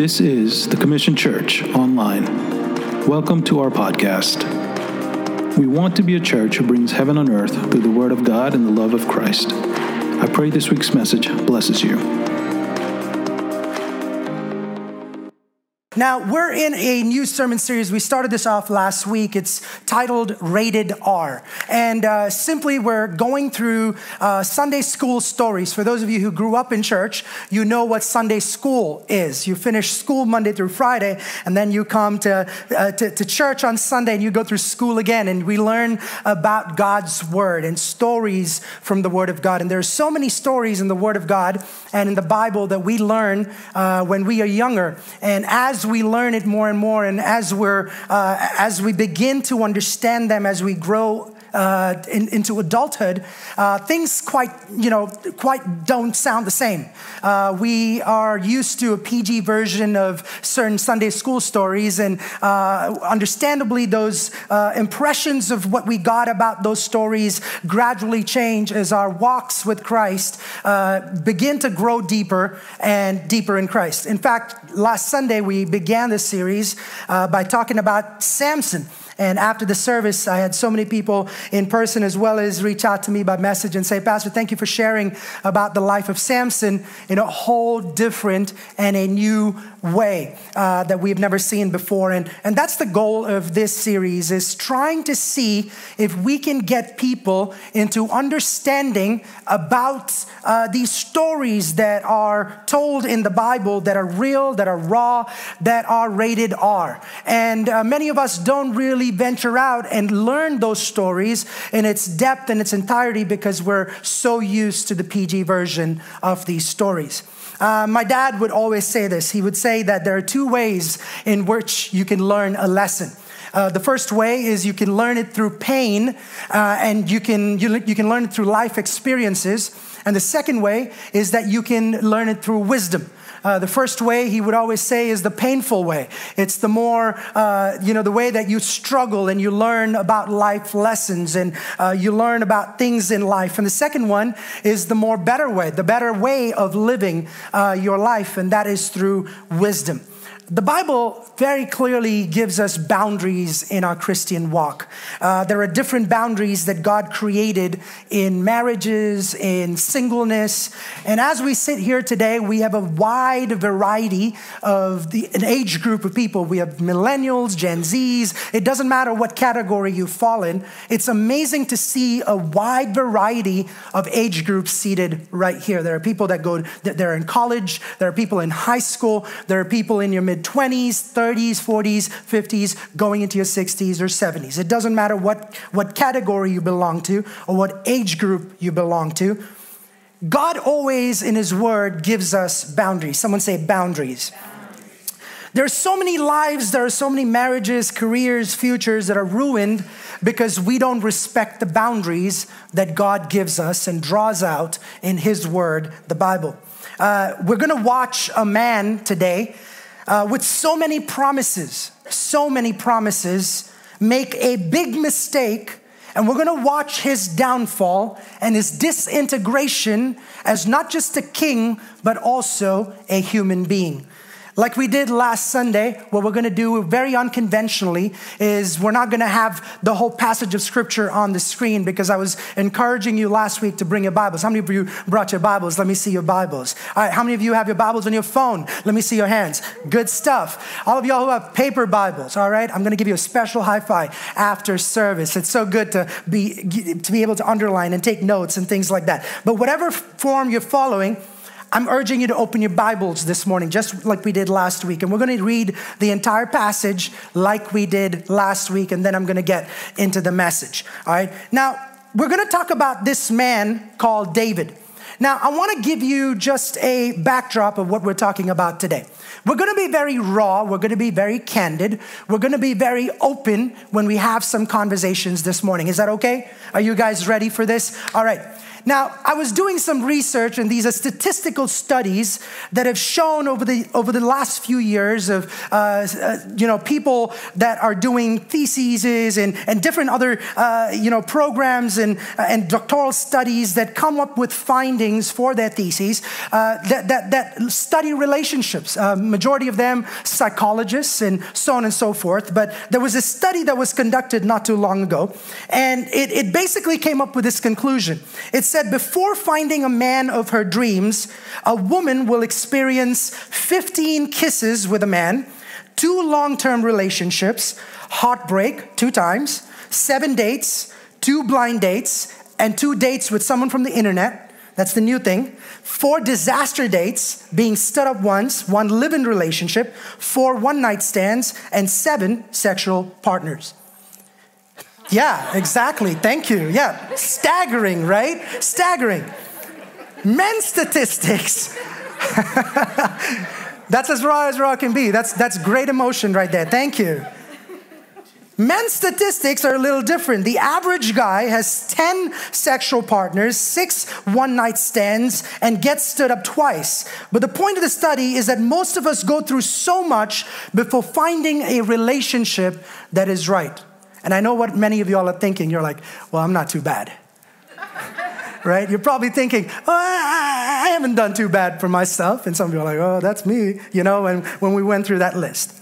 This is the Commission Church Online. Welcome to our podcast. We want to be a church who brings heaven on earth through the Word of God and the love of Christ. I pray this week's message blesses you. Now, we're in a new sermon series. We started this off last week. It's titled Rated R. And uh, simply, we're going through uh, Sunday school stories. For those of you who grew up in church, you know what Sunday school is. You finish school Monday through Friday, and then you come to, uh, to, to church on Sunday and you go through school again. And we learn about God's Word and stories from the Word of God. And there are so many stories in the Word of God and in the Bible that we learn uh, when we are younger. And as we learn it more and more, and as we're uh, as we begin to understand them, as we grow uh, in, into adulthood, uh, things quite, you know, quite don't sound the same. Uh, we are used to a PG version of certain Sunday school stories, and uh, understandably, those uh, impressions of what we got about those stories gradually change as our walks with Christ uh, begin to grow deeper and deeper in Christ. In fact, last Sunday we began this series by talking about Samson. And after the service, I had so many people in person as well as reach out to me by message and say, Pastor, thank you for sharing about the life of Samson in a whole different and a new way uh, that we've never seen before. And, and that's the goal of this series is trying to see if we can get people into understanding about uh, these stories that are told in the Bible that are real, that are raw, that are rated R. And uh, many of us don't really venture out and learn those stories in its depth and its entirety because we're so used to the PG version of these stories. Uh, my dad would always say this. He would say that there are two ways in which you can learn a lesson. Uh, the first way is you can learn it through pain, uh, and you can, you, you can learn it through life experiences. And the second way is that you can learn it through wisdom. Uh, the first way he would always say is the painful way. It's the more, uh, you know, the way that you struggle and you learn about life lessons and uh, you learn about things in life. And the second one is the more better way, the better way of living uh, your life, and that is through wisdom. The Bible very clearly gives us boundaries in our Christian walk. Uh, there are different boundaries that God created in marriages, in singleness. And as we sit here today, we have a wide variety of the, an age group of people. We have millennials, Gen Zs. It doesn't matter what category you fall in. It's amazing to see a wide variety of age groups seated right here. There are people that go, they're in college, there are people in high school, there are people in your mid 20s, 30s, 40s, 50s, going into your 60s or 70s. It doesn't matter what, what category you belong to or what age group you belong to. God always, in His Word, gives us boundaries. Someone say boundaries. There are so many lives, there are so many marriages, careers, futures that are ruined because we don't respect the boundaries that God gives us and draws out in His Word, the Bible. Uh, we're gonna watch a man today uh, with so many promises, so many promises, make a big mistake. And we're gonna watch his downfall and his disintegration as not just a king, but also a human being. Like we did last Sunday, what we're going to do very unconventionally is we're not going to have the whole passage of scripture on the screen because I was encouraging you last week to bring your Bibles. How many of you brought your Bibles? Let me see your Bibles. All right, how many of you have your Bibles on your phone? Let me see your hands. Good stuff. All of y'all who have paper Bibles, all right? I'm going to give you a special high five after service. It's so good to be to be able to underline and take notes and things like that. But whatever form you're following, I'm urging you to open your Bibles this morning, just like we did last week. And we're going to read the entire passage like we did last week, and then I'm going to get into the message. All right. Now, we're going to talk about this man called David. Now, I want to give you just a backdrop of what we're talking about today. We're going to be very raw. We're going to be very candid. We're going to be very open when we have some conversations this morning. Is that okay? Are you guys ready for this? All right. Now, I was doing some research, and these are statistical studies that have shown over the over the last few years of uh, uh, you know people that are doing theses and, and different other uh, you know programs and uh, and doctoral studies that come up with findings for their theses uh, that, that that study relationships. Uh, majority of them psychologists and so on and so forth. But there was a study that was conducted not too long ago, and it, it basically came up with this conclusion. It's said, Before finding a man of her dreams, a woman will experience 15 kisses with a man, two long term relationships, heartbreak two times, seven dates, two blind dates, and two dates with someone from the internet. That's the new thing. Four disaster dates, being stood up once, one live in relationship, four one night stands, and seven sexual partners. Yeah, exactly. Thank you. Yeah, staggering, right? Staggering. Men statistics. that's as raw as raw can be. That's, that's great emotion right there. Thank you. Men's statistics are a little different. The average guy has 10 sexual partners, six one night stands, and gets stood up twice. But the point of the study is that most of us go through so much before finding a relationship that is right. And I know what many of y'all are thinking. You're like, well, I'm not too bad. right? You're probably thinking, oh, I haven't done too bad for myself. And some of you are like, oh, that's me, you know, and when we went through that list.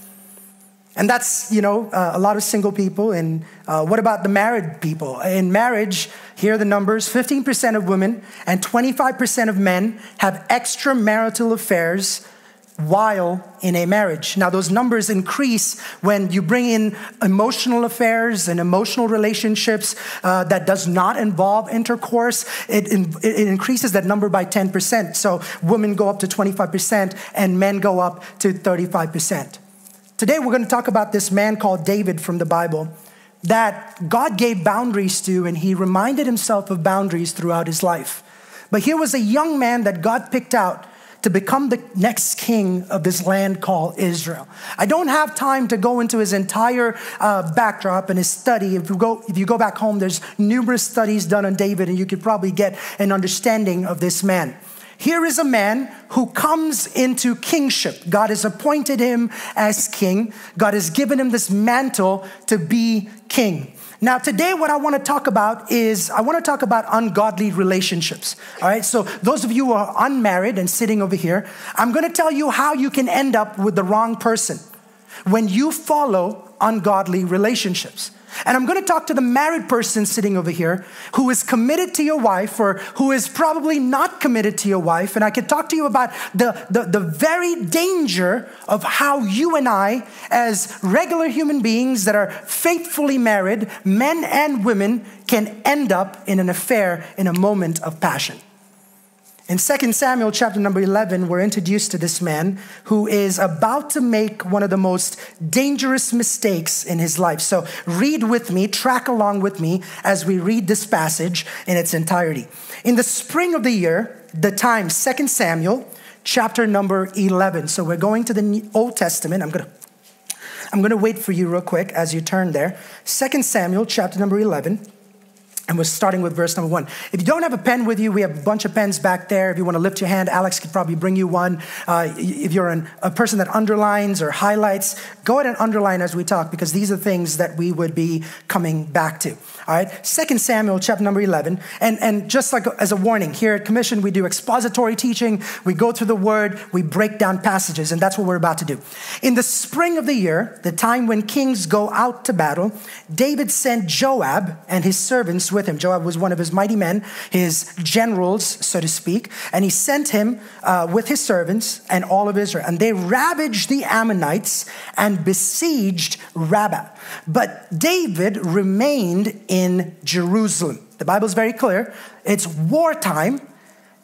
And that's, you know, uh, a lot of single people. And uh, what about the married people? In marriage, here are the numbers 15% of women and 25% of men have extramarital affairs while in a marriage. Now, those numbers increase when you bring in emotional affairs and emotional relationships uh, that does not involve intercourse. It, it increases that number by 10%. So, women go up to 25% and men go up to 35%. Today, we're going to talk about this man called David from the Bible that God gave boundaries to, and he reminded himself of boundaries throughout his life. But here was a young man that God picked out to become the next king of this land called Israel. I don't have time to go into his entire uh, backdrop and his study. If you, go, if you go back home, there's numerous studies done on David, and you could probably get an understanding of this man. Here is a man who comes into kingship. God has appointed him as king. God has given him this mantle to be king. Now, today, what I want to talk about is I want to talk about ungodly relationships. All right, so those of you who are unmarried and sitting over here, I'm going to tell you how you can end up with the wrong person when you follow ungodly relationships. And I'm going to talk to the married person sitting over here who is committed to your wife or who is probably not committed to your wife. And I can talk to you about the, the, the very danger of how you and I, as regular human beings that are faithfully married, men and women, can end up in an affair in a moment of passion. In 2 Samuel chapter number 11, we're introduced to this man who is about to make one of the most dangerous mistakes in his life. So read with me, track along with me as we read this passage in its entirety. In the spring of the year, the time, 2 Samuel chapter number 11. So we're going to the Old Testament. I'm going to I'm going to wait for you real quick as you turn there. 2 Samuel chapter number 11. And we're starting with verse number one. If you don't have a pen with you, we have a bunch of pens back there. If you want to lift your hand, Alex could probably bring you one. Uh, if you're an, a person that underlines or highlights, go ahead and underline as we talk because these are things that we would be coming back to. All right, Second Samuel chapter number 11. And, and just like as a warning, here at Commission, we do expository teaching. We go through the word, we break down passages, and that's what we're about to do. In the spring of the year, the time when kings go out to battle, David sent Joab and his servants with him. Joab was one of his mighty men, his generals, so to speak, and he sent him uh, with his servants and all of Israel. And they ravaged the Ammonites and besieged Rabbah. But David remained in Jerusalem. The Bible is very clear. It's wartime.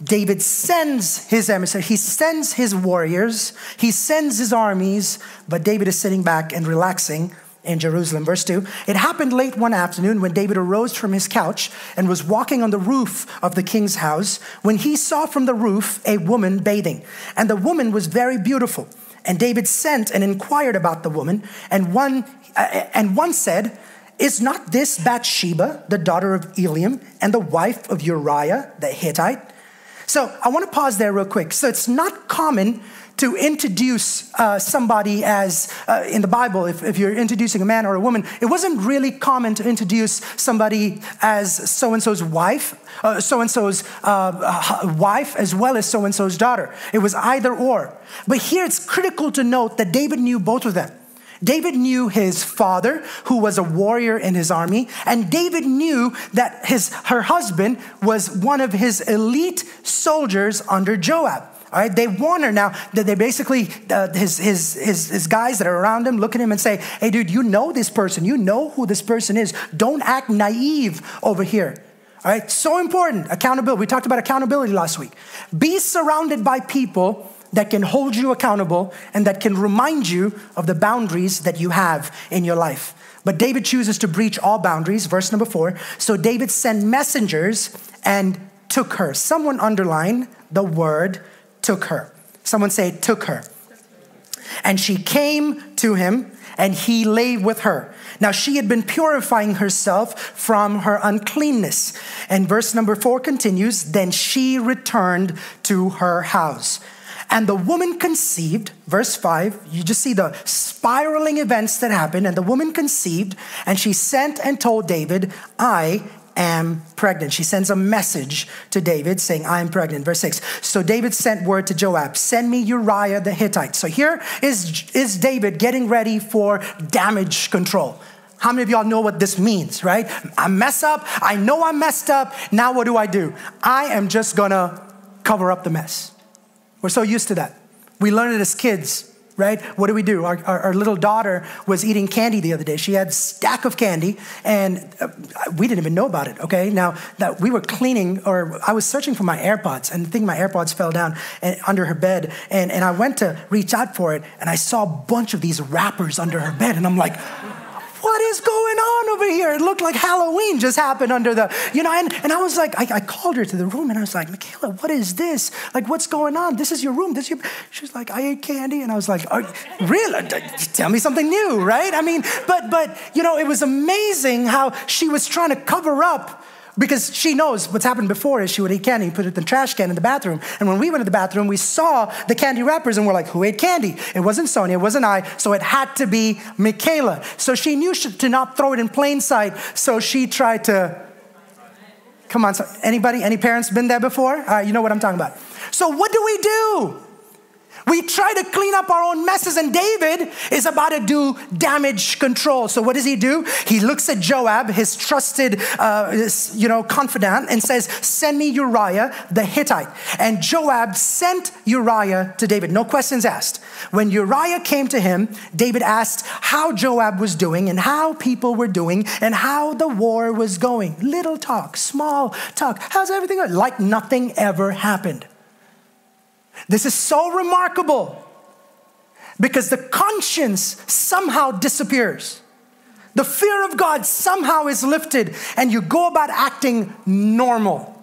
David sends his emissary, he sends his warriors, he sends his armies, but David is sitting back and relaxing in Jerusalem. Verse 2 It happened late one afternoon when David arose from his couch and was walking on the roof of the king's house when he saw from the roof a woman bathing. And the woman was very beautiful. And David sent and inquired about the woman, and one, uh, and one said, Is not this Bathsheba, the daughter of Eliam, and the wife of Uriah the Hittite? So I want to pause there real quick. So it's not common to introduce uh, somebody as, uh, in the Bible, if, if, you're introducing a man or a woman, it wasn't really common to introduce somebody as so and so's wife, so and so's wife, as well as so and so's daughter. It was either or. But here it's critical to note that David knew both of them. David knew his father, who was a warrior in his army, and David knew that his, her husband was one of his elite soldiers under Joab. All right, they warn her now that they basically, uh, his, his, his, his guys that are around him look at him and say, Hey, dude, you know this person. You know who this person is. Don't act naive over here. All right, so important. Accountability. We talked about accountability last week. Be surrounded by people that can hold you accountable and that can remind you of the boundaries that you have in your life. But David chooses to breach all boundaries, verse number four. So David sent messengers and took her. Someone underline the word took her. Someone say, took her. And she came to him, and he lay with her. Now she had been purifying herself from her uncleanness. And verse number four continues Then she returned to her house. And the woman conceived, verse 5, you just see the spiraling events that happened. And the woman conceived, and she sent and told David, I am pregnant. She sends a message to David saying, I am pregnant. Verse 6. So David sent word to Joab, send me Uriah the Hittite. So here is, is David getting ready for damage control. How many of y'all know what this means, right? I mess up. I know I messed up. Now what do I do? I am just gonna cover up the mess. We're so used to that. We learn it as kids right? What do we do? Our, our, our, little daughter was eating candy the other day. She had a stack of candy, and uh, we didn't even know about it. Okay, now that we were cleaning, or I was searching for my AirPods, and I think my AirPods fell down and, under her bed, and, and I went to reach out for it, and I saw a bunch of these wrappers under her bed, and I'm like what is going on over here? It looked like Halloween just happened under the, you know, and, and I was like, I, I called her to the room and I was like, Michaela, what is this? Like, what's going on? This is your room. This is your, she's like, I ate candy. And I was like, really? Tell me something new, right? I mean, but, but, you know, it was amazing how she was trying to cover up because she knows what's happened before is she would eat candy and put it in the trash can in the bathroom. And when we went to the bathroom, we saw the candy wrappers and we're like, who ate candy? It wasn't Sonia, it wasn't I, so it had to be Michaela. So she knew she, to not throw it in plain sight, so she tried to. Come on, so anybody, any parents been there before? You know what I'm talking about. So what do we do? We try to clean up our own messes, and David is about to do damage control. So what does he do? He looks at Joab, his trusted, uh, you know, confidant, and says, "Send me Uriah the Hittite." And Joab sent Uriah to David. No questions asked. When Uriah came to him, David asked how Joab was doing and how people were doing and how the war was going. Little talk, small talk. How's everything going? Like nothing ever happened. This is so remarkable because the conscience somehow disappears. The fear of God somehow is lifted, and you go about acting normal.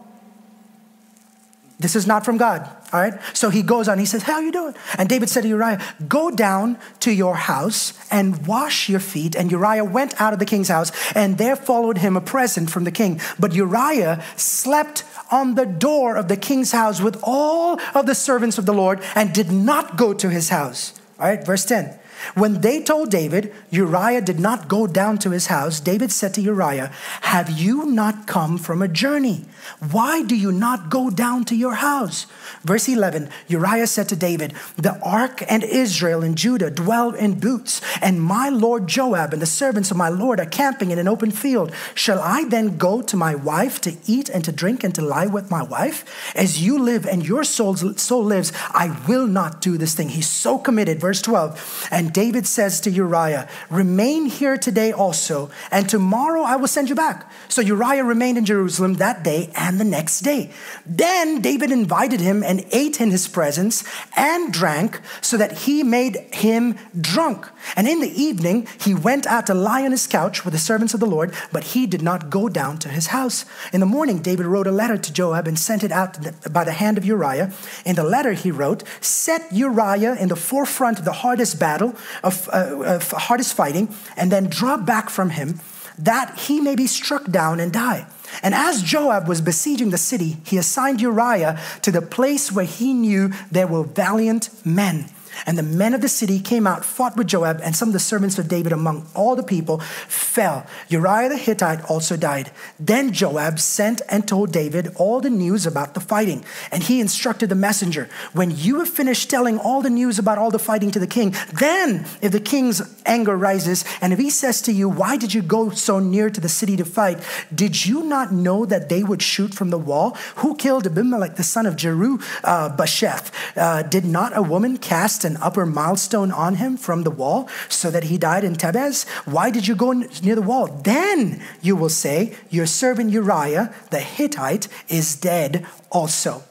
This is not from God, all right? So he goes on, he says, How are you doing? And David said to Uriah, Go down to your house and wash your feet. And Uriah went out of the king's house, and there followed him a present from the king. But Uriah slept on the door of the king's house with all of the servants of the Lord and did not go to his house. All right, verse 10. When they told David, Uriah did not go down to his house, David said to Uriah, Have you not come from a journey? Why do you not go down to your house? Verse 11 Uriah said to David, The ark and Israel and Judah dwell in booths, and my lord Joab and the servants of my lord are camping in an open field. Shall I then go to my wife to eat and to drink and to lie with my wife? As you live and your soul, soul lives, I will not do this thing. He's so committed. Verse 12 And David says to Uriah, Remain here today also, and tomorrow I will send you back. So Uriah remained in Jerusalem that day and the next day. Then David invited him and ate in his presence and drank so that he made him drunk. And in the evening, he went out to lie on his couch with the servants of the Lord, but he did not go down to his house. In the morning, David wrote a letter to Joab and sent it out by the hand of Uriah. In the letter, he wrote, Set Uriah in the forefront of the hardest battle, of, uh, of hardest fighting, and then draw back from him that he may be struck down and die. And as Joab was besieging the city, he assigned Uriah to the place where he knew there were valiant men. And the men of the city came out, fought with Joab, and some of the servants of David among all the people fell. Uriah the Hittite also died. Then Joab sent and told David all the news about the fighting. And he instructed the messenger When you have finished telling all the news about all the fighting to the king, then if the king's anger rises, and if he says to you, Why did you go so near to the city to fight? Did you not know that they would shoot from the wall? Who killed Abimelech the son of Jeru uh, Basheth? Uh, did not a woman cast an upper milestone on him from the wall so that he died in Thebez? Why did you go near the wall? Then you will say, Your servant Uriah the Hittite is dead also.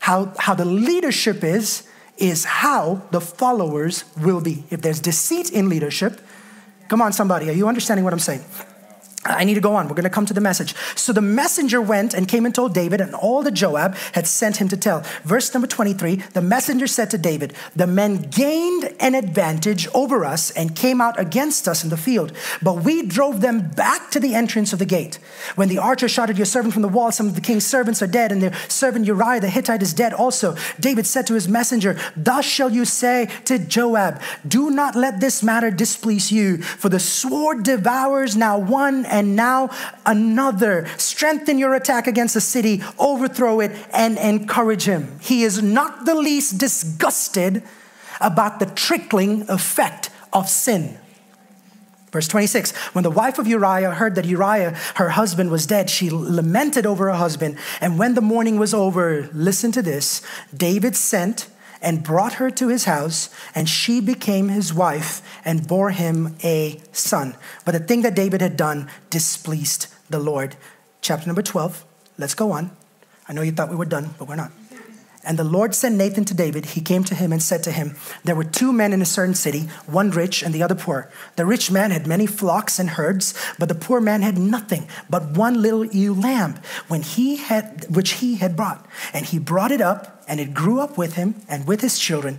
How, how the leadership is, is how the followers will be. If there's deceit in leadership, come on, somebody, are you understanding what I'm saying? I need to go on. We're going to come to the message. So the messenger went and came and told David and all that Joab had sent him to tell. Verse number 23 the messenger said to David, The men gained an advantage over us and came out against us in the field, but we drove them back to the entrance of the gate. When the archer shot at your servant from the wall, some of the king's servants are dead, and their servant Uriah the Hittite is dead also. David said to his messenger, Thus shall you say to Joab, Do not let this matter displease you, for the sword devours now one and now another. Strengthen your attack against the city, overthrow it, and encourage him. He is not the least disgusted about the trickling effect of sin. Verse 26 When the wife of Uriah heard that Uriah, her husband, was dead, she lamented over her husband. And when the mourning was over, listen to this David sent and brought her to his house, and she became his wife and bore him a son. But the thing that David had done displeased the Lord. Chapter number 12. Let's go on. I know you thought we were done, but we're not. And the Lord sent Nathan to David. He came to him and said to him, There were two men in a certain city, one rich and the other poor. The rich man had many flocks and herds, but the poor man had nothing but one little ewe lamb when he had, which he had brought. And he brought it up, and it grew up with him and with his children.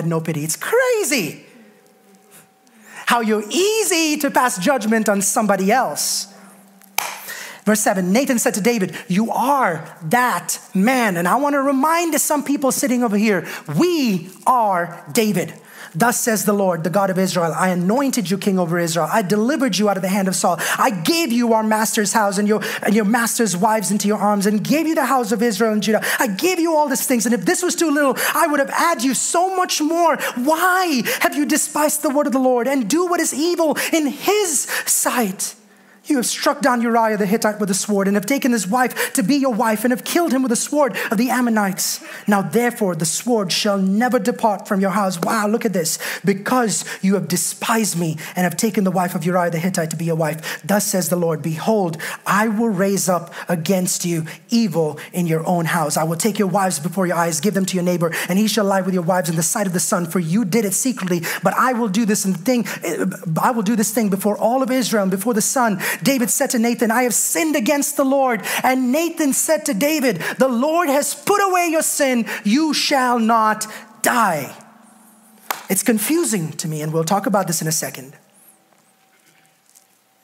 had no pity. It's crazy how you're easy to pass judgment on somebody else. Verse 7 Nathan said to David, You are that man. And I want to remind some people sitting over here, we are David. Thus says the Lord, the God of Israel I anointed you king over Israel. I delivered you out of the hand of Saul. I gave you our master's house and your, and your master's wives into your arms and gave you the house of Israel and Judah. I gave you all these things. And if this was too little, I would have added you so much more. Why have you despised the word of the Lord and do what is evil in his sight? You have struck down Uriah the Hittite with a sword, and have taken his wife to be your wife, and have killed him with a sword of the Ammonites. Now, therefore, the sword shall never depart from your house. Wow, look at this. Because you have despised me and have taken the wife of Uriah the Hittite to be your wife. Thus says the Lord Behold, I will raise up against you evil in your own house. I will take your wives before your eyes, give them to your neighbor, and he shall lie with your wives in the sight of the sun, for you did it secretly. But I will do this thing, I will do this thing before all of Israel and before the sun David said to Nathan, I have sinned against the Lord. And Nathan said to David, The Lord has put away your sin. You shall not die. It's confusing to me, and we'll talk about this in a second.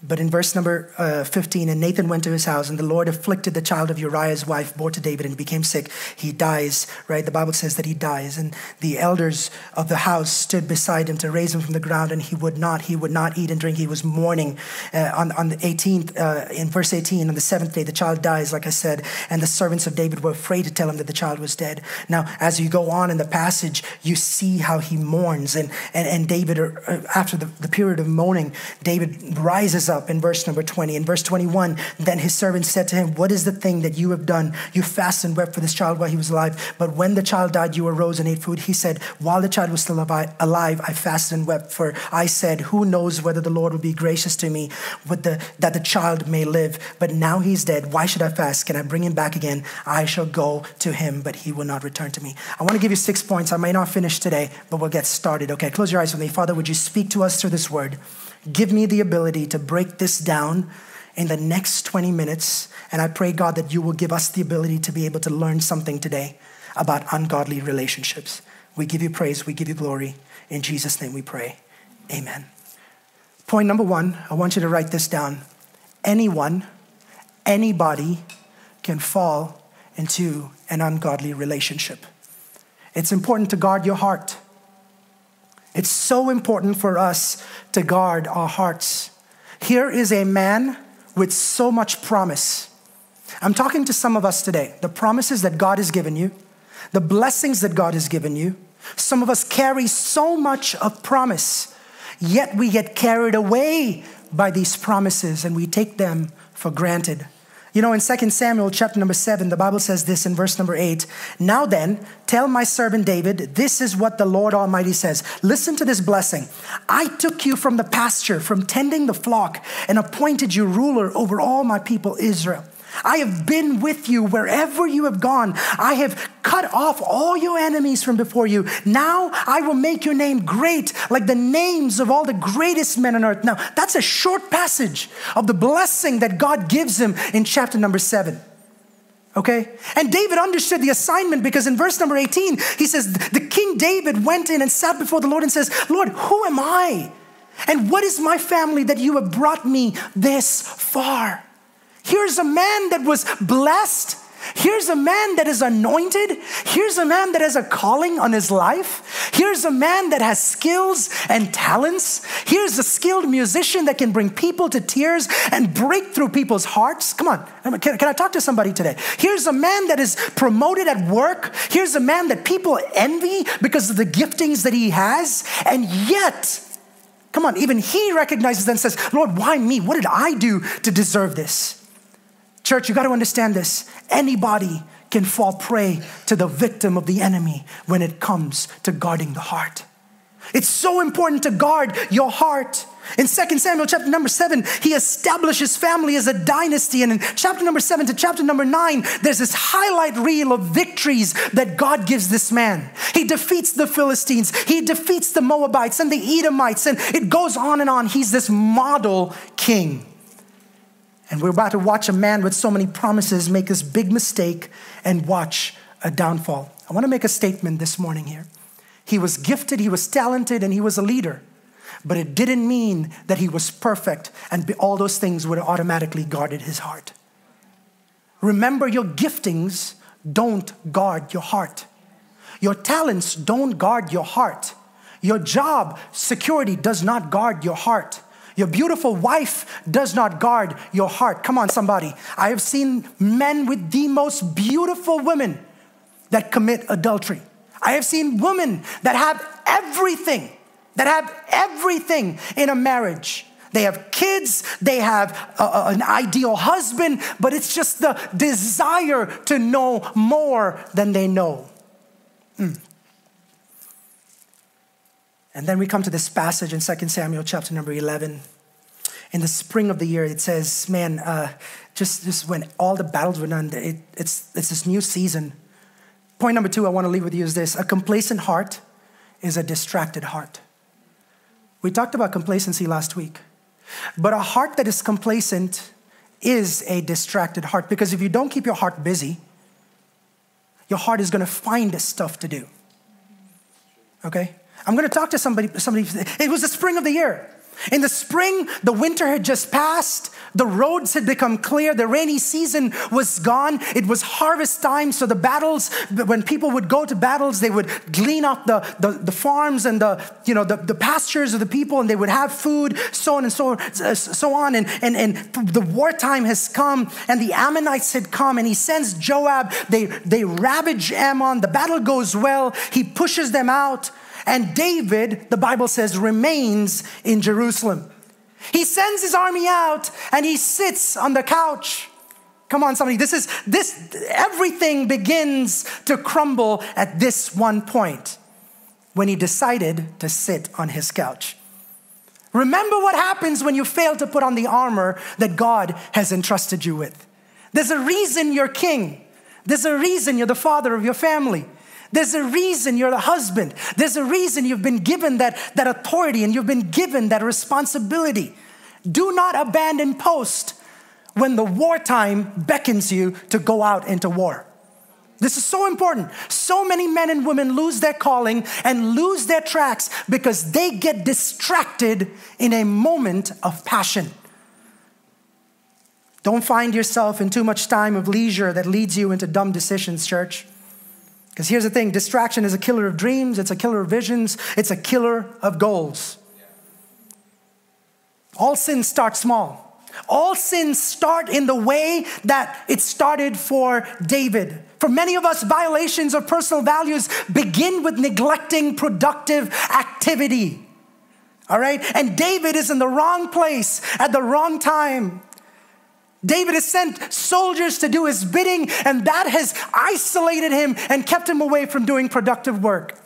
But in verse number uh, 15, and Nathan went to his house, and the Lord afflicted the child of Uriah's wife, bore to David, and became sick. He dies, right? The Bible says that he dies. And the elders of the house stood beside him to raise him from the ground, and he would not. He would not eat and drink. He was mourning. Uh, on, on the 18th, uh, in verse 18, on the seventh day, the child dies, like I said, and the servants of David were afraid to tell him that the child was dead. Now, as you go on in the passage, you see how he mourns. And, and, and David, uh, after the, the period of mourning, David rises up up in verse number 20. In verse 21, then his servant said to him, What is the thing that you have done? You fasted and wept for this child while he was alive. But when the child died, you arose and ate food. He said, While the child was still alive, I fasted and wept. For I said, Who knows whether the Lord will be gracious to me with the, that the child may live? But now he's dead. Why should I fast? Can I bring him back again? I shall go to him, but he will not return to me. I want to give you six points. I may not finish today, but we'll get started. Okay, close your eyes with me. Father, would you speak to us through this word? Give me the ability to break this down in the next 20 minutes. And I pray, God, that you will give us the ability to be able to learn something today about ungodly relationships. We give you praise, we give you glory. In Jesus' name we pray. Amen. Point number one, I want you to write this down. Anyone, anybody can fall into an ungodly relationship. It's important to guard your heart. It's so important for us to guard our hearts. Here is a man with so much promise. I'm talking to some of us today. The promises that God has given you, the blessings that God has given you. Some of us carry so much of promise, yet we get carried away by these promises and we take them for granted. You know, in 2 Samuel chapter number 7, the Bible says this in verse number 8 Now then, tell my servant David, this is what the Lord Almighty says. Listen to this blessing. I took you from the pasture, from tending the flock, and appointed you ruler over all my people Israel. I have been with you wherever you have gone. I have cut off all your enemies from before you. Now I will make your name great, like the names of all the greatest men on earth. Now, that's a short passage of the blessing that God gives him in chapter number seven. Okay? And David understood the assignment because in verse number 18, he says, The king David went in and sat before the Lord and says, Lord, who am I? And what is my family that you have brought me this far? Here's a man that was blessed. Here's a man that is anointed. Here's a man that has a calling on his life. Here's a man that has skills and talents. Here's a skilled musician that can bring people to tears and break through people's hearts. Come on, can, can I talk to somebody today? Here's a man that is promoted at work. Here's a man that people envy because of the giftings that he has. And yet, come on, even he recognizes and says, Lord, why me? What did I do to deserve this? Church, you got to understand this. Anybody can fall prey to the victim of the enemy when it comes to guarding the heart. It's so important to guard your heart. In 2 Samuel chapter number 7, he establishes family as a dynasty. And in chapter number 7 to chapter number 9, there's this highlight reel of victories that God gives this man. He defeats the Philistines, he defeats the Moabites and the Edomites, and it goes on and on. He's this model king. And we're about to watch a man with so many promises make this big mistake and watch a downfall. I want to make a statement this morning here. He was gifted, he was talented, and he was a leader. But it didn't mean that he was perfect and all those things would automatically guarded his heart. Remember, your giftings don't guard your heart. Your talents don't guard your heart. Your job security does not guard your heart. Your beautiful wife does not guard your heart. Come on, somebody. I have seen men with the most beautiful women that commit adultery. I have seen women that have everything, that have everything in a marriage. They have kids, they have a, an ideal husband, but it's just the desire to know more than they know. Mm. And then we come to this passage in 2 Samuel chapter number 11. In the spring of the year, it says, man, uh, just, just when all the battles were done, it, it's, it's this new season. Point number two I want to leave with you is this a complacent heart is a distracted heart. We talked about complacency last week, but a heart that is complacent is a distracted heart because if you don't keep your heart busy, your heart is going to find stuff to do. Okay? I'm going to talk to somebody, somebody, it was the spring of the year. In the spring, the winter had just passed. The roads had become clear. The rainy season was gone. It was harvest time. So the battles, when people would go to battles, they would glean up the, the, the farms and the, you know, the, the pastures of the people and they would have food, so on and so, so on. And, and, and the wartime has come and the Ammonites had come and he sends Joab. They, they ravage Ammon. The battle goes well. He pushes them out. And David, the Bible says, remains in Jerusalem. He sends his army out and he sits on the couch. Come on, somebody. This is this everything begins to crumble at this one point when he decided to sit on his couch. Remember what happens when you fail to put on the armor that God has entrusted you with. There's a reason you're king. There's a reason you're the father of your family. There's a reason you're the husband. There's a reason you've been given that, that authority and you've been given that responsibility. Do not abandon post when the wartime beckons you to go out into war. This is so important. So many men and women lose their calling and lose their tracks because they get distracted in a moment of passion. Don't find yourself in too much time of leisure that leads you into dumb decisions, church. Because here's the thing distraction is a killer of dreams, it's a killer of visions, it's a killer of goals. All sins start small. All sins start in the way that it started for David. For many of us, violations of personal values begin with neglecting productive activity. All right? And David is in the wrong place at the wrong time. David has sent soldiers to do his bidding, and that has isolated him and kept him away from doing productive work.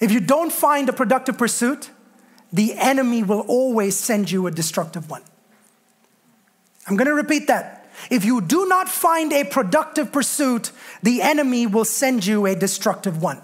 If you don't find a productive pursuit, the enemy will always send you a destructive one. I'm going to repeat that. If you do not find a productive pursuit, the enemy will send you a destructive one.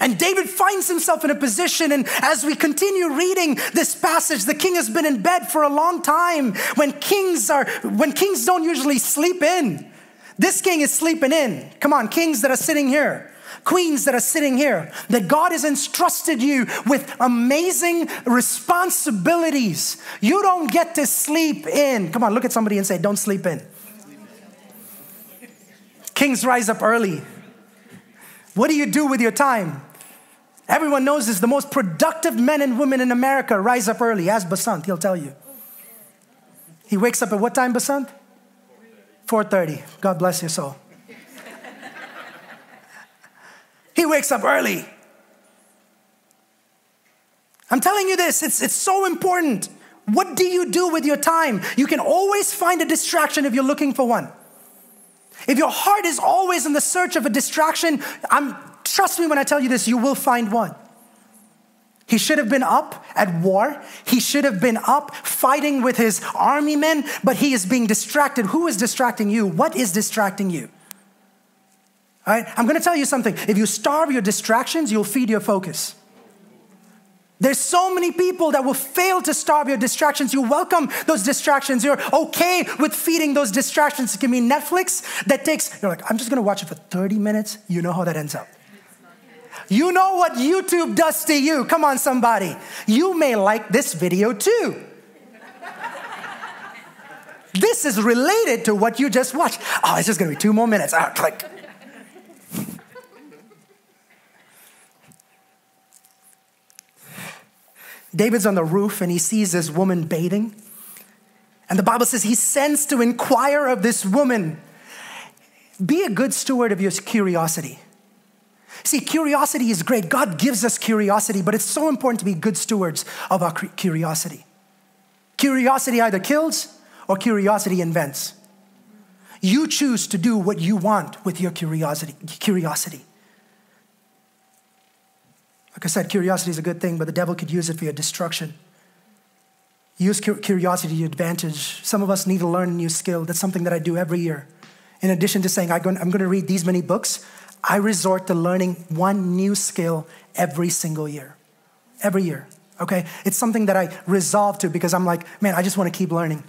And David finds himself in a position, and as we continue reading this passage, the king has been in bed for a long time. When kings are, when kings don't usually sleep in, this king is sleeping in. Come on, kings that are sitting here queens that are sitting here, that God has entrusted you with amazing responsibilities. You don't get to sleep in. Come on, look at somebody and say, Don't sleep in. Kings rise up early. What do you do with your time? Everyone knows this. The most productive men and women in America rise up early. Ask Basant, he'll tell you. He wakes up at what time, Basant? 4.30. God bless your soul. He wakes up early. I'm telling you this, it's, it's so important. What do you do with your time? You can always find a distraction if you're looking for one. If your heart is always in the search of a distraction, I'm, trust me when I tell you this, you will find one. He should have been up at war. He should have been up fighting with his army men, but he is being distracted. Who is distracting you? What is distracting you? All right? I'm gonna tell you something. If you starve your distractions, you'll feed your focus. There's so many people that will fail to starve your distractions. You welcome those distractions. You're okay with feeding those distractions. It can be Netflix that takes, you're like, I'm just gonna watch it for 30 minutes. You know how that ends up. You know what YouTube does to you. Come on, somebody. You may like this video too. this is related to what you just watched. Oh, it's just gonna be two more minutes. Oh, click. David's on the roof and he sees this woman bathing. And the Bible says he sends to inquire of this woman. Be a good steward of your curiosity. See, curiosity is great. God gives us curiosity, but it's so important to be good stewards of our curiosity. Curiosity either kills or curiosity invents. You choose to do what you want with your curiosity. Curiosity. Like I said, curiosity is a good thing, but the devil could use it for your destruction. Use curiosity to your advantage. Some of us need to learn a new skill. That's something that I do every year. In addition to saying, I'm going to read these many books, I resort to learning one new skill every single year. Every year, okay? It's something that I resolve to because I'm like, man, I just want to keep learning.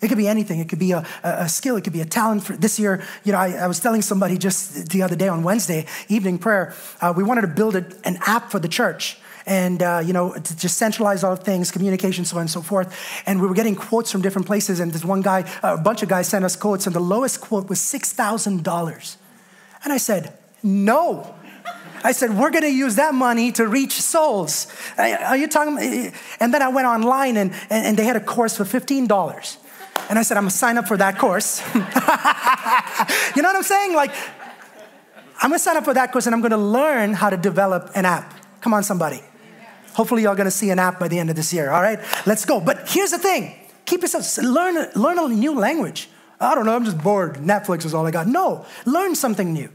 It could be anything. It could be a, a skill. It could be a talent. For this year, you know, I, I was telling somebody just the other day on Wednesday evening prayer, uh, we wanted to build a, an app for the church and uh, you know to just centralize all things communication so on and so forth and we were getting quotes from different places and this one guy a bunch of guys sent us quotes and the lowest quote was $6000 and i said no I said, we're going to use that money to reach souls. Are you talking? And then I went online and, and they had a course for $15. And I said, I'm gonna sign up for that course. you know what I'm saying? Like, I'm gonna sign up for that course and I'm gonna learn how to develop an app. Come on, somebody. Hopefully, y'all gonna see an app by the end of this year, all right? Let's go. But here's the thing keep yourself, learn, learn a new language. I don't know, I'm just bored. Netflix is all I got. No, learn something new.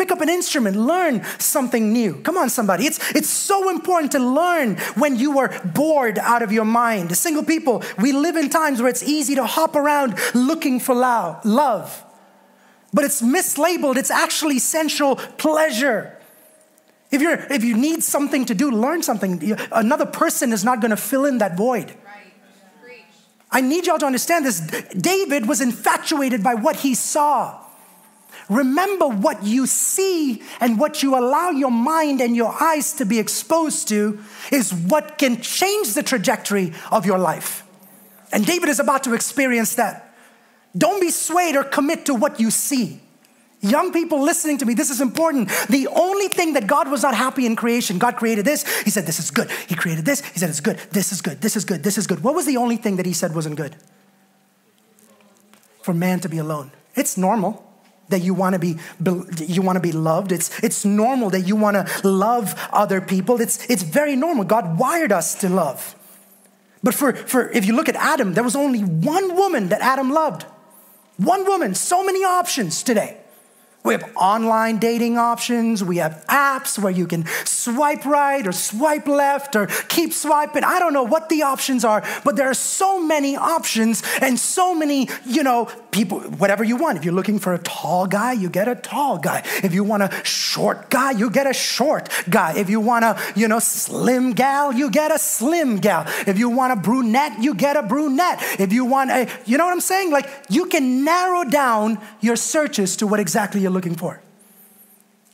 Pick up an instrument, learn something new. Come on, somebody. It's, it's so important to learn when you are bored out of your mind. Single people, we live in times where it's easy to hop around looking for love, but it's mislabeled. It's actually sensual pleasure. If, you're, if you need something to do, learn something. Another person is not going to fill in that void. I need y'all to understand this. David was infatuated by what he saw. Remember what you see and what you allow your mind and your eyes to be exposed to is what can change the trajectory of your life. And David is about to experience that. Don't be swayed or commit to what you see. Young people listening to me, this is important. The only thing that God was not happy in creation, God created this. He said, This is good. He created this. He said, It's good. This is good. This is good. This is good. What was the only thing that He said wasn't good? For man to be alone. It's normal that you want to be you want to be loved. It's it's normal that you want to love other people. It's it's very normal. God wired us to love. But for for if you look at adam there was only one woman that adam loved. One woman. So many options today. We have online dating options. We have apps where you can swipe right or swipe left or keep swiping. I don't know what the options are, but there are so many options and so many, you know, people, whatever you want. If you're looking for a tall guy, you get a tall guy. If you want a short guy, you get a short guy. If you want a, you know, slim gal, you get a slim gal. If you want a brunette, you get a brunette. If you want a, you know what I'm saying? Like you can narrow down your searches to what exactly you're looking for.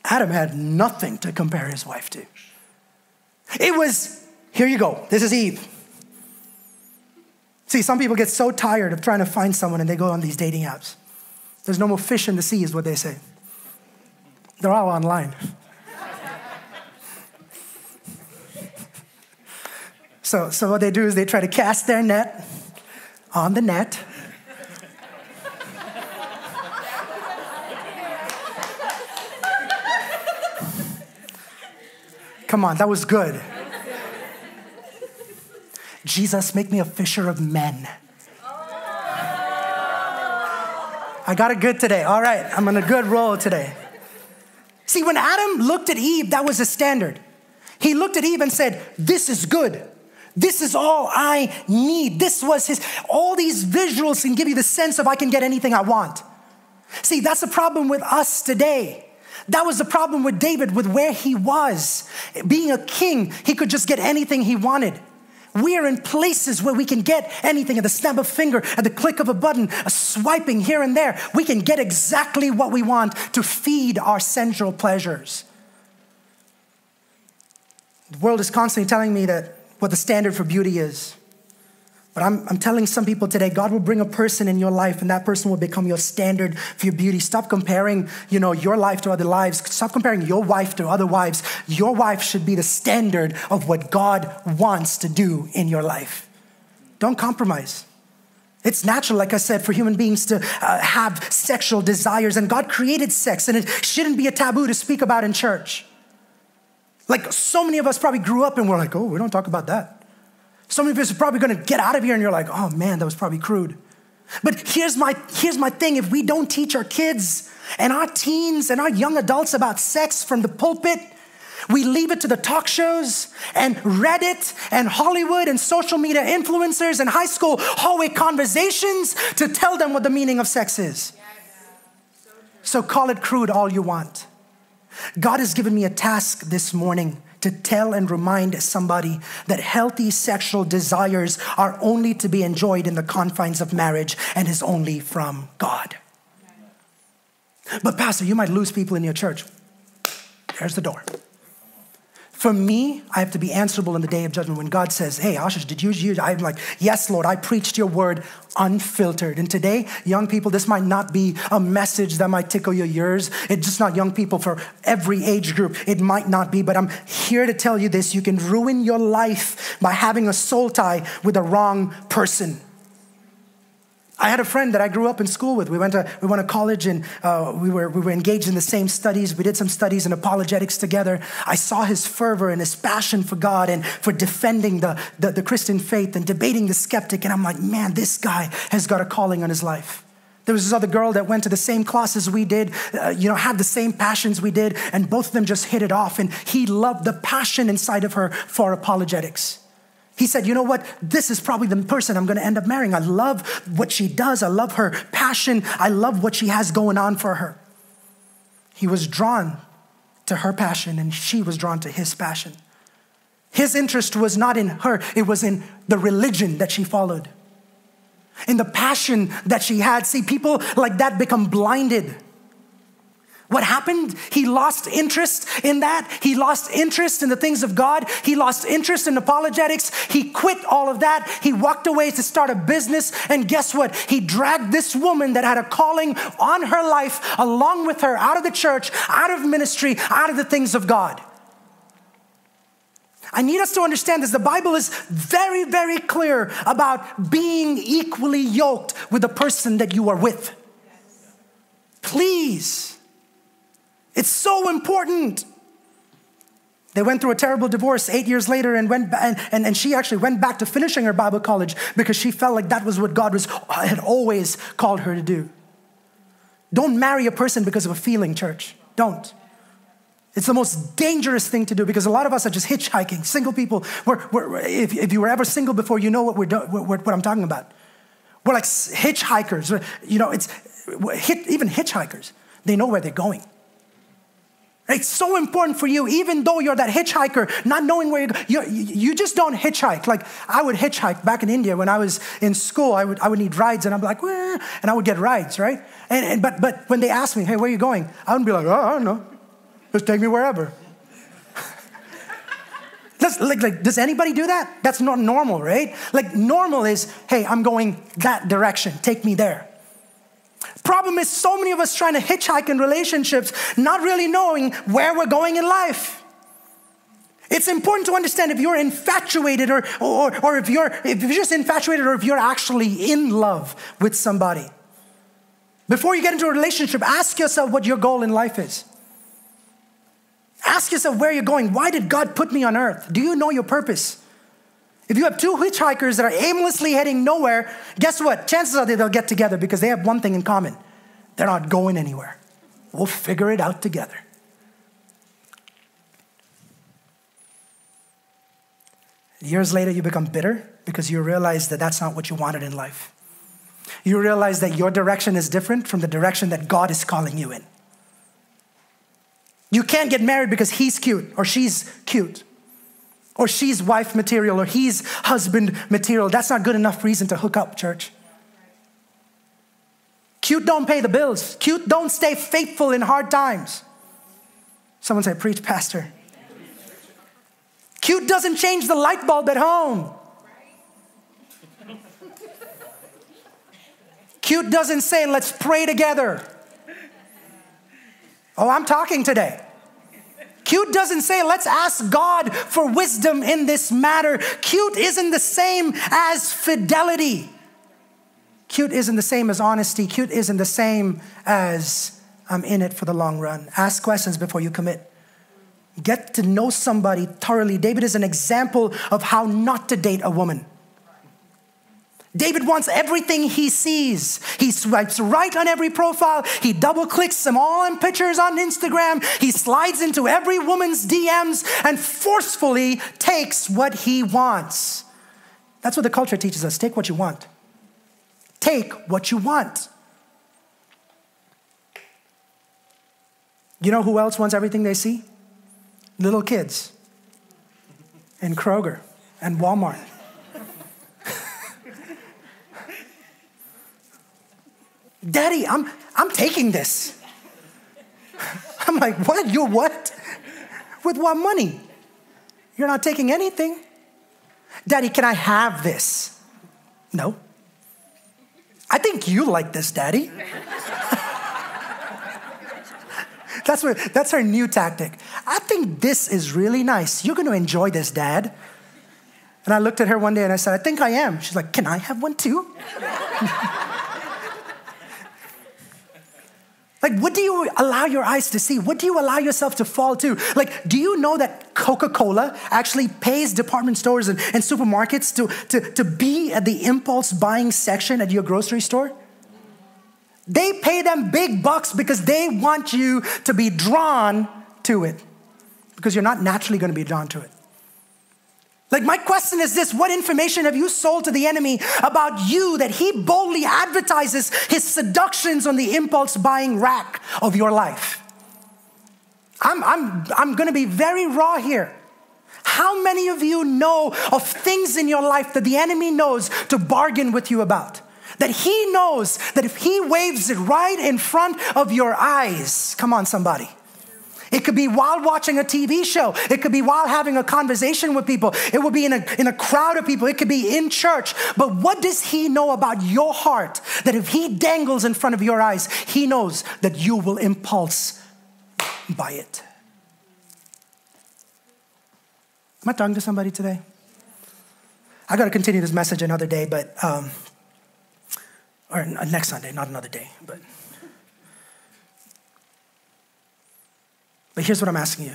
Adam had nothing to compare his wife to. It was, here you go, this is Eve. See, some people get so tired of trying to find someone and they go on these dating apps. There's no more fish in the sea, is what they say. They're all online. so, so what they do is they try to cast their net on the net Come on, that was good. Jesus, make me a fisher of men. I got it good today. All right, I'm on a good roll today. See, when Adam looked at Eve, that was a standard. He looked at Eve and said, This is good. This is all I need. This was his, all these visuals can give you the sense of I can get anything I want. See, that's the problem with us today. That was the problem with David, with where he was. Being a king, he could just get anything he wanted. We are in places where we can get anything at the snap of a finger, at the click of a button, a swiping here and there. We can get exactly what we want to feed our sensual pleasures. The world is constantly telling me that what the standard for beauty is. But I'm, I'm telling some people today, God will bring a person in your life and that person will become your standard for your beauty. Stop comparing, you know, your life to other lives. Stop comparing your wife to other wives. Your wife should be the standard of what God wants to do in your life. Don't compromise. It's natural, like I said, for human beings to uh, have sexual desires, and God created sex, and it shouldn't be a taboo to speak about in church. Like so many of us probably grew up and we're like, oh, we don't talk about that. Some of us are probably gonna get out of here and you're like, oh man, that was probably crude. But here's my, here's my thing if we don't teach our kids and our teens and our young adults about sex from the pulpit, we leave it to the talk shows and Reddit and Hollywood and social media influencers and high school hallway conversations to tell them what the meaning of sex is. So call it crude all you want. God has given me a task this morning to tell and remind somebody that healthy sexual desires are only to be enjoyed in the confines of marriage and is only from God. But, Pastor, you might lose people in your church. There's the door. For me, I have to be answerable in the day of judgment when God says, Hey, Ashish, did you use? I'm like, Yes, Lord, I preached your word unfiltered. And today, young people, this might not be a message that might tickle your ears. It's just not young people for every age group. It might not be, but I'm here to tell you this you can ruin your life by having a soul tie with the wrong person. I had a friend that I grew up in school with. We went to, we went to college and uh, we, were, we were engaged in the same studies. We did some studies in apologetics together. I saw his fervor and his passion for God and for defending the, the, the Christian faith and debating the skeptic. And I'm like, man, this guy has got a calling on his life. There was this other girl that went to the same classes we did, uh, you know, had the same passions we did, and both of them just hit it off. And he loved the passion inside of her for apologetics. He said, You know what? This is probably the person I'm going to end up marrying. I love what she does. I love her passion. I love what she has going on for her. He was drawn to her passion, and she was drawn to his passion. His interest was not in her, it was in the religion that she followed, in the passion that she had. See, people like that become blinded what happened? He lost interest in that. He lost interest in the things of God. He lost interest in apologetics. He quit all of that. He walked away to start a business. And guess what? He dragged this woman that had a calling on her life along with her out of the church, out of ministry, out of the things of God. I need us to understand this. The Bible is very, very clear about being equally yoked with the person that you are with. Please it's so important. They went through a terrible divorce eight years later and went and, and, and she actually went back to finishing her Bible college because she felt like that was what God was, had always called her to do. Don't marry a person because of a feeling, church. Don't. It's the most dangerous thing to do because a lot of us are just hitchhiking. Single people, we're, we're, if, if you were ever single before, you know what, we're do, what, what I'm talking about. We're like hitchhikers. You know, it's hit, even hitchhikers, they know where they're going. It's so important for you, even though you're that hitchhiker, not knowing where you you, you just don't hitchhike. Like I would hitchhike back in India when I was in school. I would, I would need rides, and I'm like, and I would get rides, right? And, and but but when they ask me, hey, where are you going? I would be like, oh, I don't know, just take me wherever. Does, like, like, does anybody do that? That's not normal, right? Like normal is, hey, I'm going that direction, take me there. Problem is, so many of us trying to hitchhike in relationships, not really knowing where we're going in life. It's important to understand if you're infatuated or, or, or if, you're, if you're just infatuated or if you're actually in love with somebody. Before you get into a relationship, ask yourself what your goal in life is. Ask yourself where you're going. Why did God put me on earth? Do you know your purpose? If you have two hitchhikers that are aimlessly heading nowhere, guess what? Chances are they'll get together because they have one thing in common they're not going anywhere. We'll figure it out together. Years later, you become bitter because you realize that that's not what you wanted in life. You realize that your direction is different from the direction that God is calling you in. You can't get married because he's cute or she's cute or she's wife material or he's husband material. That's not good enough reason to hook up, church. Cute don't pay the bills. Cute don't stay faithful in hard times. Someone say, Preach, Pastor. Cute doesn't change the light bulb at home. Cute doesn't say, Let's pray together. Oh, I'm talking today. Cute doesn't say, let's ask God for wisdom in this matter. Cute isn't the same as fidelity. Cute isn't the same as honesty. Cute isn't the same as I'm in it for the long run. Ask questions before you commit. Get to know somebody thoroughly. David is an example of how not to date a woman. David wants everything he sees. He swipes right on every profile. He double clicks them all in pictures on Instagram. He slides into every woman's DMs and forcefully takes what he wants. That's what the culture teaches us take what you want. Take what you want. You know who else wants everything they see? Little kids and Kroger and Walmart. Daddy, I'm, I'm taking this. I'm like, what? You're what? With what money? You're not taking anything. Daddy, can I have this? No. I think you like this, Daddy. that's, what, that's her new tactic. I think this is really nice. You're going to enjoy this, Dad. And I looked at her one day and I said, I think I am. She's like, Can I have one too? Like, what do you allow your eyes to see? What do you allow yourself to fall to? Like, do you know that Coca Cola actually pays department stores and, and supermarkets to, to, to be at the impulse buying section at your grocery store? They pay them big bucks because they want you to be drawn to it because you're not naturally going to be drawn to it. Like, my question is this What information have you sold to the enemy about you that he boldly advertises his seductions on the impulse buying rack of your life? I'm, I'm, I'm gonna be very raw here. How many of you know of things in your life that the enemy knows to bargain with you about? That he knows that if he waves it right in front of your eyes, come on, somebody it could be while watching a TV show. It could be while having a conversation with people. It would be in a, in a crowd of people. It could be in church. But what does he know about your heart that if he dangles in front of your eyes, he knows that you will impulse buy it? Am I talking to somebody today? I got to continue this message another day, but, um, or next Sunday, not another day, but. But here's what I'm asking you,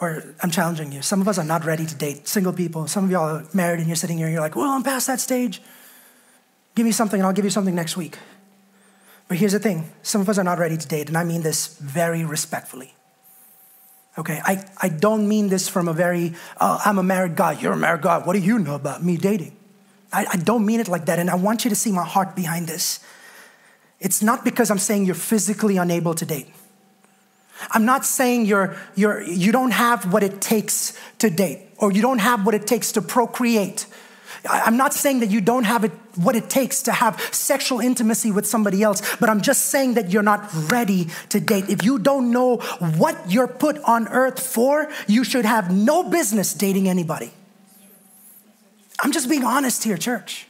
or I'm challenging you. Some of us are not ready to date single people. Some of y'all are married and you're sitting here and you're like, well, I'm past that stage. Give me something and I'll give you something next week. But here's the thing some of us are not ready to date, and I mean this very respectfully. Okay, I, I don't mean this from a very, uh, I'm a married guy, you're a married guy, what do you know about me dating? I, I don't mean it like that, and I want you to see my heart behind this. It's not because I'm saying you're physically unable to date. I'm not saying you're, you're, you don't have what it takes to date or you don't have what it takes to procreate. I'm not saying that you don't have it, what it takes to have sexual intimacy with somebody else, but I'm just saying that you're not ready to date. If you don't know what you're put on earth for, you should have no business dating anybody. I'm just being honest here, church.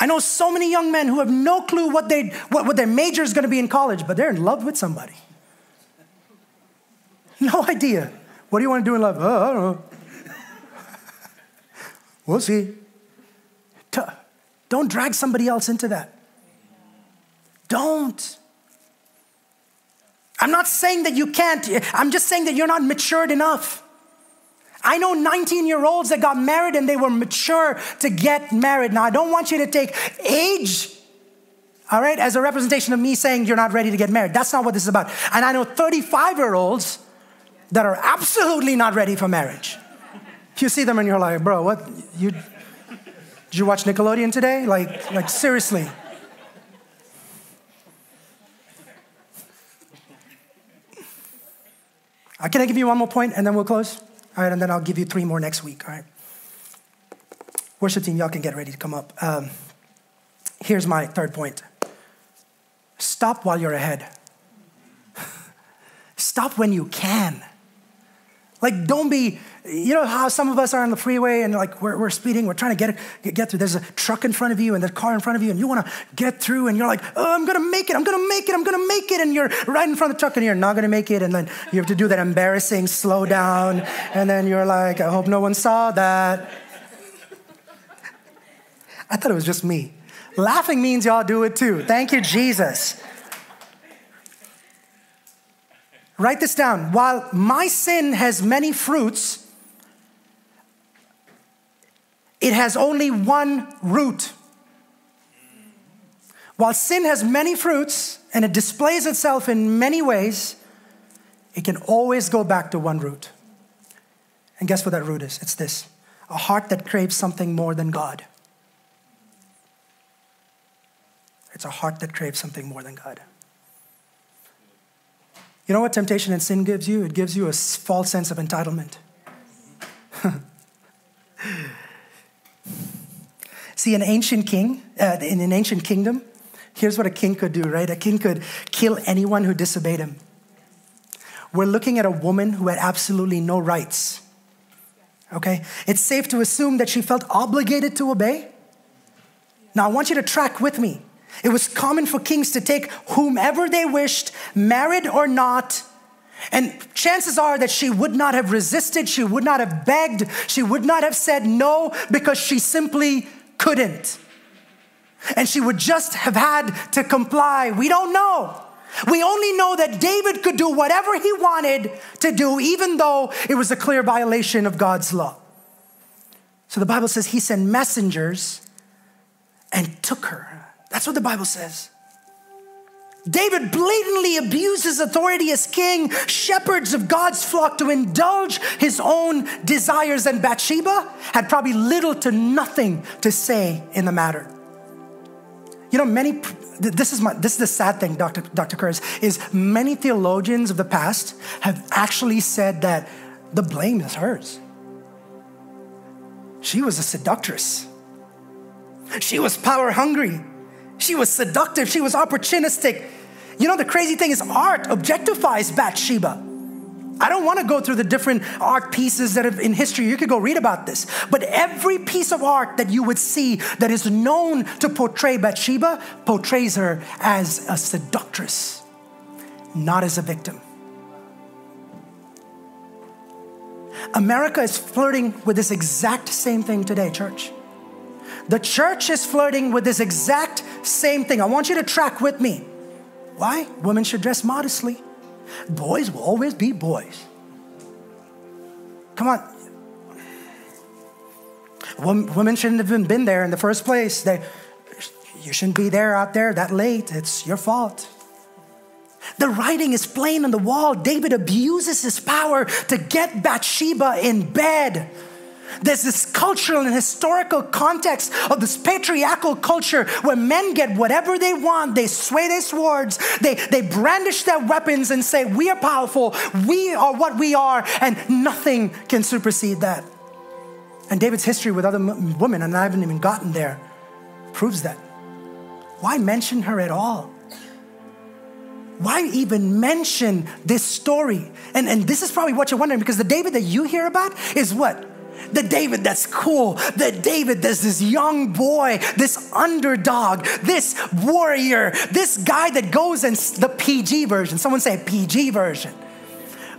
I know so many young men who have no clue what, they, what, what their major is going to be in college, but they're in love with somebody. No idea. What do you want to do in love? Oh, I don't know. we'll see. Don't drag somebody else into that. Don't. I'm not saying that you can't, I'm just saying that you're not matured enough. I know 19 year olds that got married and they were mature to get married. Now, I don't want you to take age, all right, as a representation of me saying you're not ready to get married. That's not what this is about. And I know 35 year olds that are absolutely not ready for marriage. You see them and you're like, bro, what? You, did you watch Nickelodeon today? Like, like seriously. Uh, can I give you one more point and then we'll close? All right, and then I'll give you three more next week. All right. Worship team, y'all can get ready to come up. Um, here's my third point stop while you're ahead. stop when you can. Like, don't be, you know how some of us are on the freeway and like we're, we're speeding, we're trying to get, get, get through. There's a truck in front of you and there's a car in front of you, and you want to get through, and you're like, oh, I'm gonna make it, I'm gonna make it, I'm gonna make it. And you're right in front of the truck and you're not gonna make it. And then you have to do that embarrassing slow down. And then you're like, I hope no one saw that. I thought it was just me. Laughing means y'all do it too. Thank you, Jesus. Write this down. While my sin has many fruits, it has only one root. While sin has many fruits and it displays itself in many ways, it can always go back to one root. And guess what that root is? It's this a heart that craves something more than God. It's a heart that craves something more than God. You know what temptation and sin gives you? It gives you a false sense of entitlement. See, an ancient king, uh, in an ancient kingdom, here's what a king could do, right? A king could kill anyone who disobeyed him. We're looking at a woman who had absolutely no rights. Okay? It's safe to assume that she felt obligated to obey. Now, I want you to track with me. It was common for kings to take whomever they wished, married or not. And chances are that she would not have resisted, she would not have begged, she would not have said no because she simply couldn't. and she would just have had to comply. We don't know. We only know that David could do whatever he wanted to do, even though it was a clear violation of God's law. So the Bible says he sent messengers and took her. That's what the Bible says. David blatantly abuses authority as king, shepherds of God's flock to indulge his own desires, and Bathsheba had probably little to nothing to say in the matter. You know, many, this is, my, this is the sad thing, Dr. Dr. Kurz, is many theologians of the past have actually said that the blame is hers. She was a seductress. She was power hungry. She was seductive. She was opportunistic. You know, the crazy thing is, art objectifies Bathsheba. I don't want to go through the different art pieces that have in history. You could go read about this. But every piece of art that you would see that is known to portray Bathsheba portrays her as a seductress, not as a victim. America is flirting with this exact same thing today, church. The church is flirting with this exact same thing. I want you to track with me. Why? Women should dress modestly. Boys will always be boys. Come on. Women shouldn't have been there in the first place. They, you shouldn't be there out there that late. It's your fault. The writing is plain on the wall. David abuses his power to get Bathsheba in bed. There's this cultural and historical context of this patriarchal culture where men get whatever they want. They sway their swords, they, they brandish their weapons and say, We are powerful, we are what we are, and nothing can supersede that. And David's history with other women, and I haven't even gotten there, proves that. Why mention her at all? Why even mention this story? And, and this is probably what you're wondering because the David that you hear about is what? The David that's cool, the David that's this young boy, this underdog, this warrior, this guy that goes in the PG version. Someone say PG version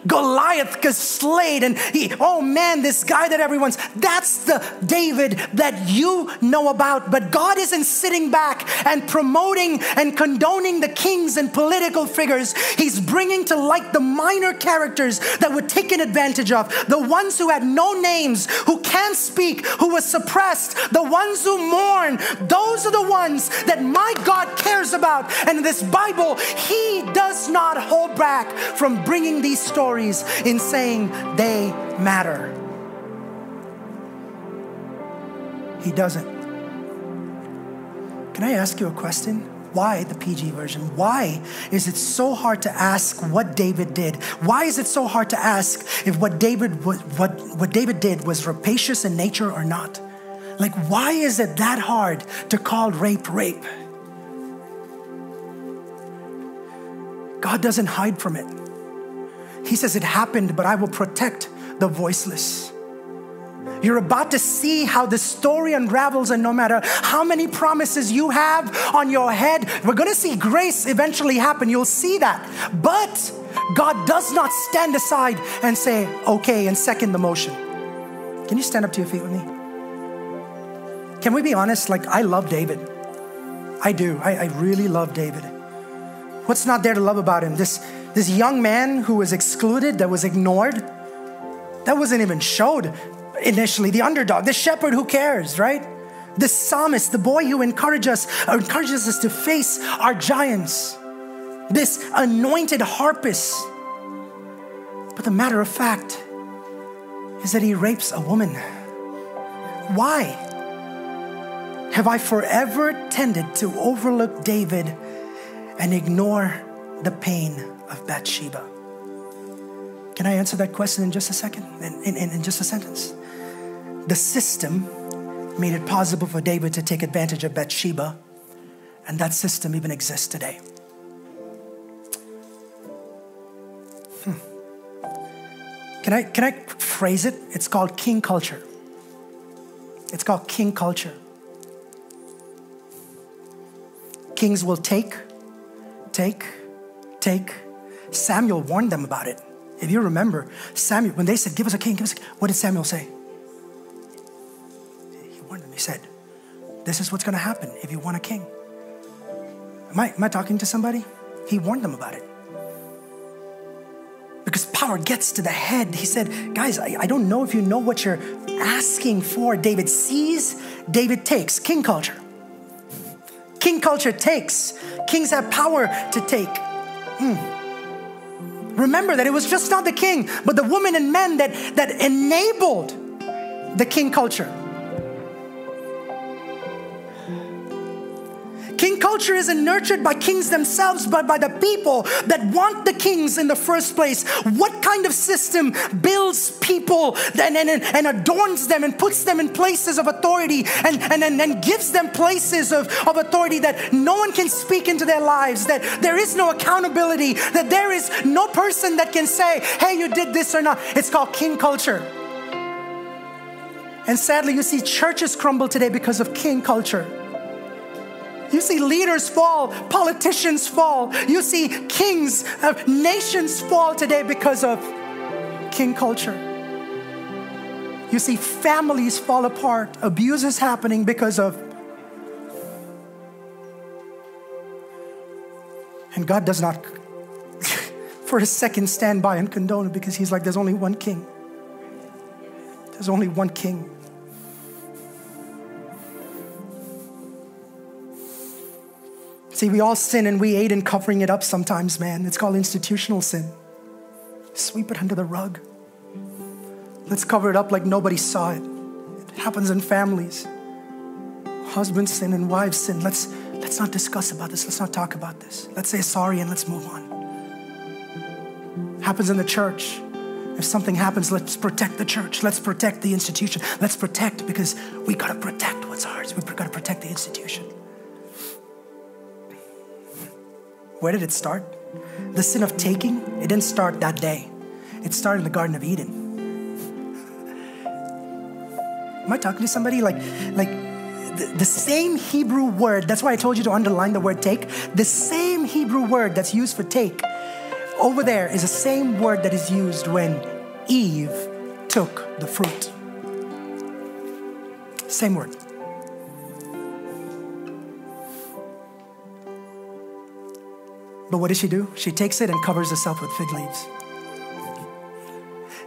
Goliath gets slayed, and he, oh man, this guy that everyone's, that's the David that you know about. But God isn't sitting back and promoting and condoning the kings and political figures. He's bringing to light the minor characters that were taken advantage of, the ones who had no names, who can't speak, who were suppressed, the ones who mourn. Those are the ones that my God cares about. And in this Bible, He does not hold back from bringing these stories stories in saying they matter. He doesn't. Can I ask you a question? Why the PG version? Why is it so hard to ask what David did? Why is it so hard to ask if what David what, what David did was rapacious in nature or not? Like why is it that hard to call rape rape? God doesn't hide from it. He says, It happened, but I will protect the voiceless. You're about to see how the story unravels, and no matter how many promises you have on your head, we're gonna see grace eventually happen. You'll see that. But God does not stand aside and say, okay, and second the motion. Can you stand up to your feet with me? Can we be honest? Like, I love David. I do. I, I really love David. What's not there to love about him? This this young man who was excluded, that was ignored, that wasn't even showed initially. The underdog, the shepherd who cares, right? The psalmist, the boy who encourages us, encourages us to face our giants. This anointed harpist. But the matter of fact is that he rapes a woman. Why? Have I forever tended to overlook David and ignore the pain of Bathsheba? Can I answer that question in just a second? In, in, in just a sentence. The system made it possible for David to take advantage of Bathsheba, and that system even exists today. Hmm. Can I, can I phrase it? It's called king culture. It's called king culture. Kings will take, take, take, Samuel warned them about it. If you remember, Samuel, when they said, Give us a king, give us a king, what did Samuel say? He warned them. He said, This is what's going to happen if you want a king. Am I, am I talking to somebody? He warned them about it. Because power gets to the head. He said, Guys, I, I don't know if you know what you're asking for. David sees, David takes. King culture. King culture takes. Kings have power to take. Mm. Remember that it was just not the king, but the women and men that, that enabled the king culture. King culture isn't nurtured by kings themselves, but by the people that want the kings in the first place. What kind of system builds people and, and, and adorns them and puts them in places of authority and, and, and, and gives them places of, of authority that no one can speak into their lives, that there is no accountability, that there is no person that can say, hey, you did this or not. It's called king culture. And sadly, you see churches crumble today because of king culture. You see leaders fall, politicians fall. You see kings of nations fall today because of king culture. You see families fall apart, abuse is happening because of. And God does not, for a second, stand by and condone it because He's like, there's only one king. There's only one king. See, we all sin and we aid in covering it up sometimes, man. It's called institutional sin. Sweep it under the rug. Let's cover it up like nobody saw it. It happens in families. Husbands sin and wives sin. Let's let's not discuss about this. Let's not talk about this. Let's say sorry and let's move on. Happens in the church. If something happens, let's protect the church. Let's protect the institution. Let's protect because we gotta protect what's ours. We gotta protect the institution. Where did it start? The sin of taking, it didn't start that day. It started in the Garden of Eden. Am I talking to somebody? Like, like the, the same Hebrew word, that's why I told you to underline the word take. The same Hebrew word that's used for take over there is the same word that is used when Eve took the fruit. Same word. But what does she do? She takes it and covers herself with fig leaves.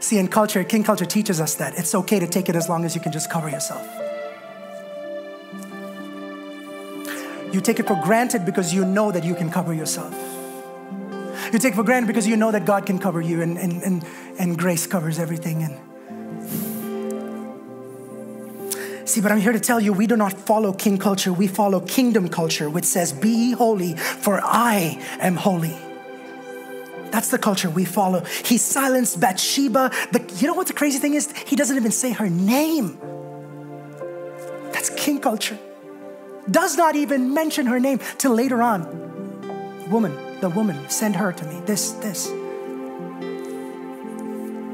See, in culture, king culture teaches us that it's okay to take it as long as you can just cover yourself. You take it for granted because you know that you can cover yourself. You take for granted because you know that God can cover you and, and, and, and grace covers everything. And See, but I'm here to tell you we do not follow king culture, we follow kingdom culture, which says, Be holy, for I am holy. That's the culture we follow. He silenced Bathsheba. But you know what the crazy thing is? He doesn't even say her name. That's king culture. Does not even mention her name till later on. Woman, the woman, send her to me. This, this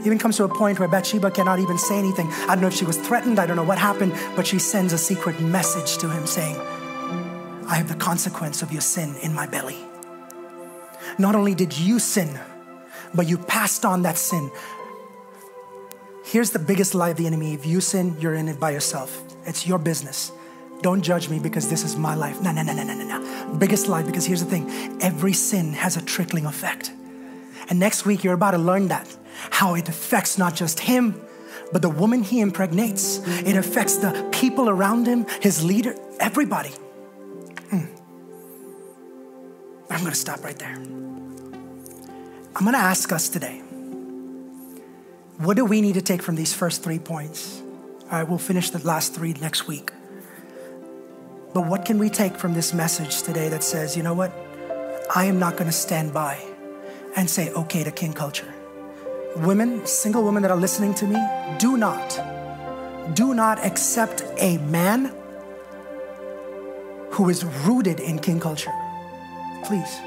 even comes to a point where Bathsheba cannot even say anything. I don't know if she was threatened, I don't know what happened, but she sends a secret message to him saying, I have the consequence of your sin in my belly. Not only did you sin, but you passed on that sin. Here's the biggest lie of the enemy if you sin, you're in it by yourself. It's your business. Don't judge me because this is my life. No, no, no, no, no, no, no. Biggest lie because here's the thing every sin has a trickling effect. And next week, you're about to learn that how it affects not just him, but the woman he impregnates. It affects the people around him, his leader, everybody. Hmm. I'm to stop right there. I'm to ask us today what do we need to take from these first three points? All right, we'll finish the last three next week. But what can we take from this message today that says, you know what? I am not to stand by and say okay to king culture women, single women that are listening to me, do not, do not accept a man who is rooted in king culture. Please.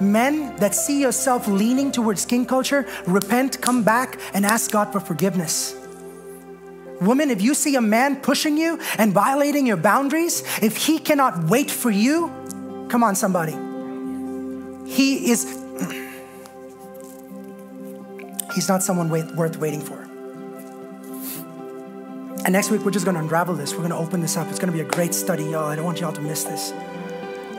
Men that see yourself leaning towards king culture, repent, come back, and ask God for forgiveness. Women, if you see a man pushing you and violating your boundaries, if he cannot wait for you, come on, somebody. He is He's not someone wait, worth waiting for. And next week, we're just going to unravel this. We're going to open this up. It's going to be a great study, y'all. I don't want y'all to miss this.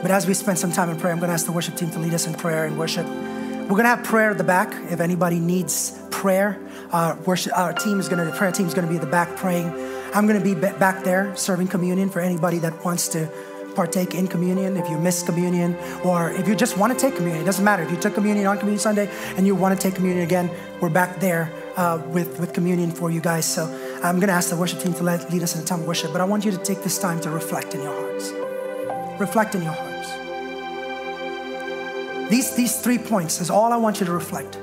But as we spend some time in prayer, I'm going to ask the worship team to lead us in prayer and worship. We're going to have prayer at the back. If anybody needs prayer, our, worship, our team is going to, the prayer team is going to be at the back praying. I'm going to be back there serving communion for anybody that wants to partake in communion, if you miss communion, or if you just want to take communion. It doesn't matter. If you took communion on Communion Sunday and you want to take communion again, we're back there uh, with, with communion for you guys. So I'm going to ask the worship team to let, lead us in a time of worship, but I want you to take this time to reflect in your hearts. Reflect in your hearts. These, these three points is all I want you to reflect.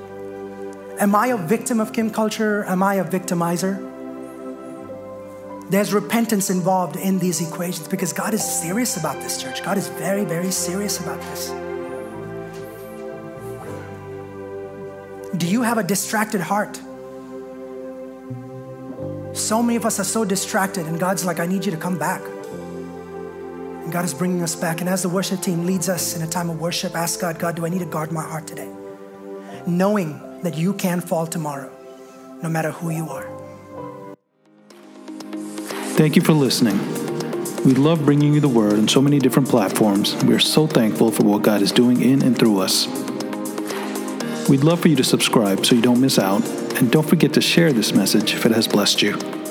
Am I a victim of king culture? Am I a victimizer? There's repentance involved in these equations because God is serious about this, church. God is very, very serious about this. Do you have a distracted heart? So many of us are so distracted, and God's like, I need you to come back. And God is bringing us back. And as the worship team leads us in a time of worship, ask God, God, do I need to guard my heart today? Knowing that you can fall tomorrow, no matter who you are. Thank you for listening. We love bringing you the word on so many different platforms. We are so thankful for what God is doing in and through us. We'd love for you to subscribe so you don't miss out, and don't forget to share this message if it has blessed you.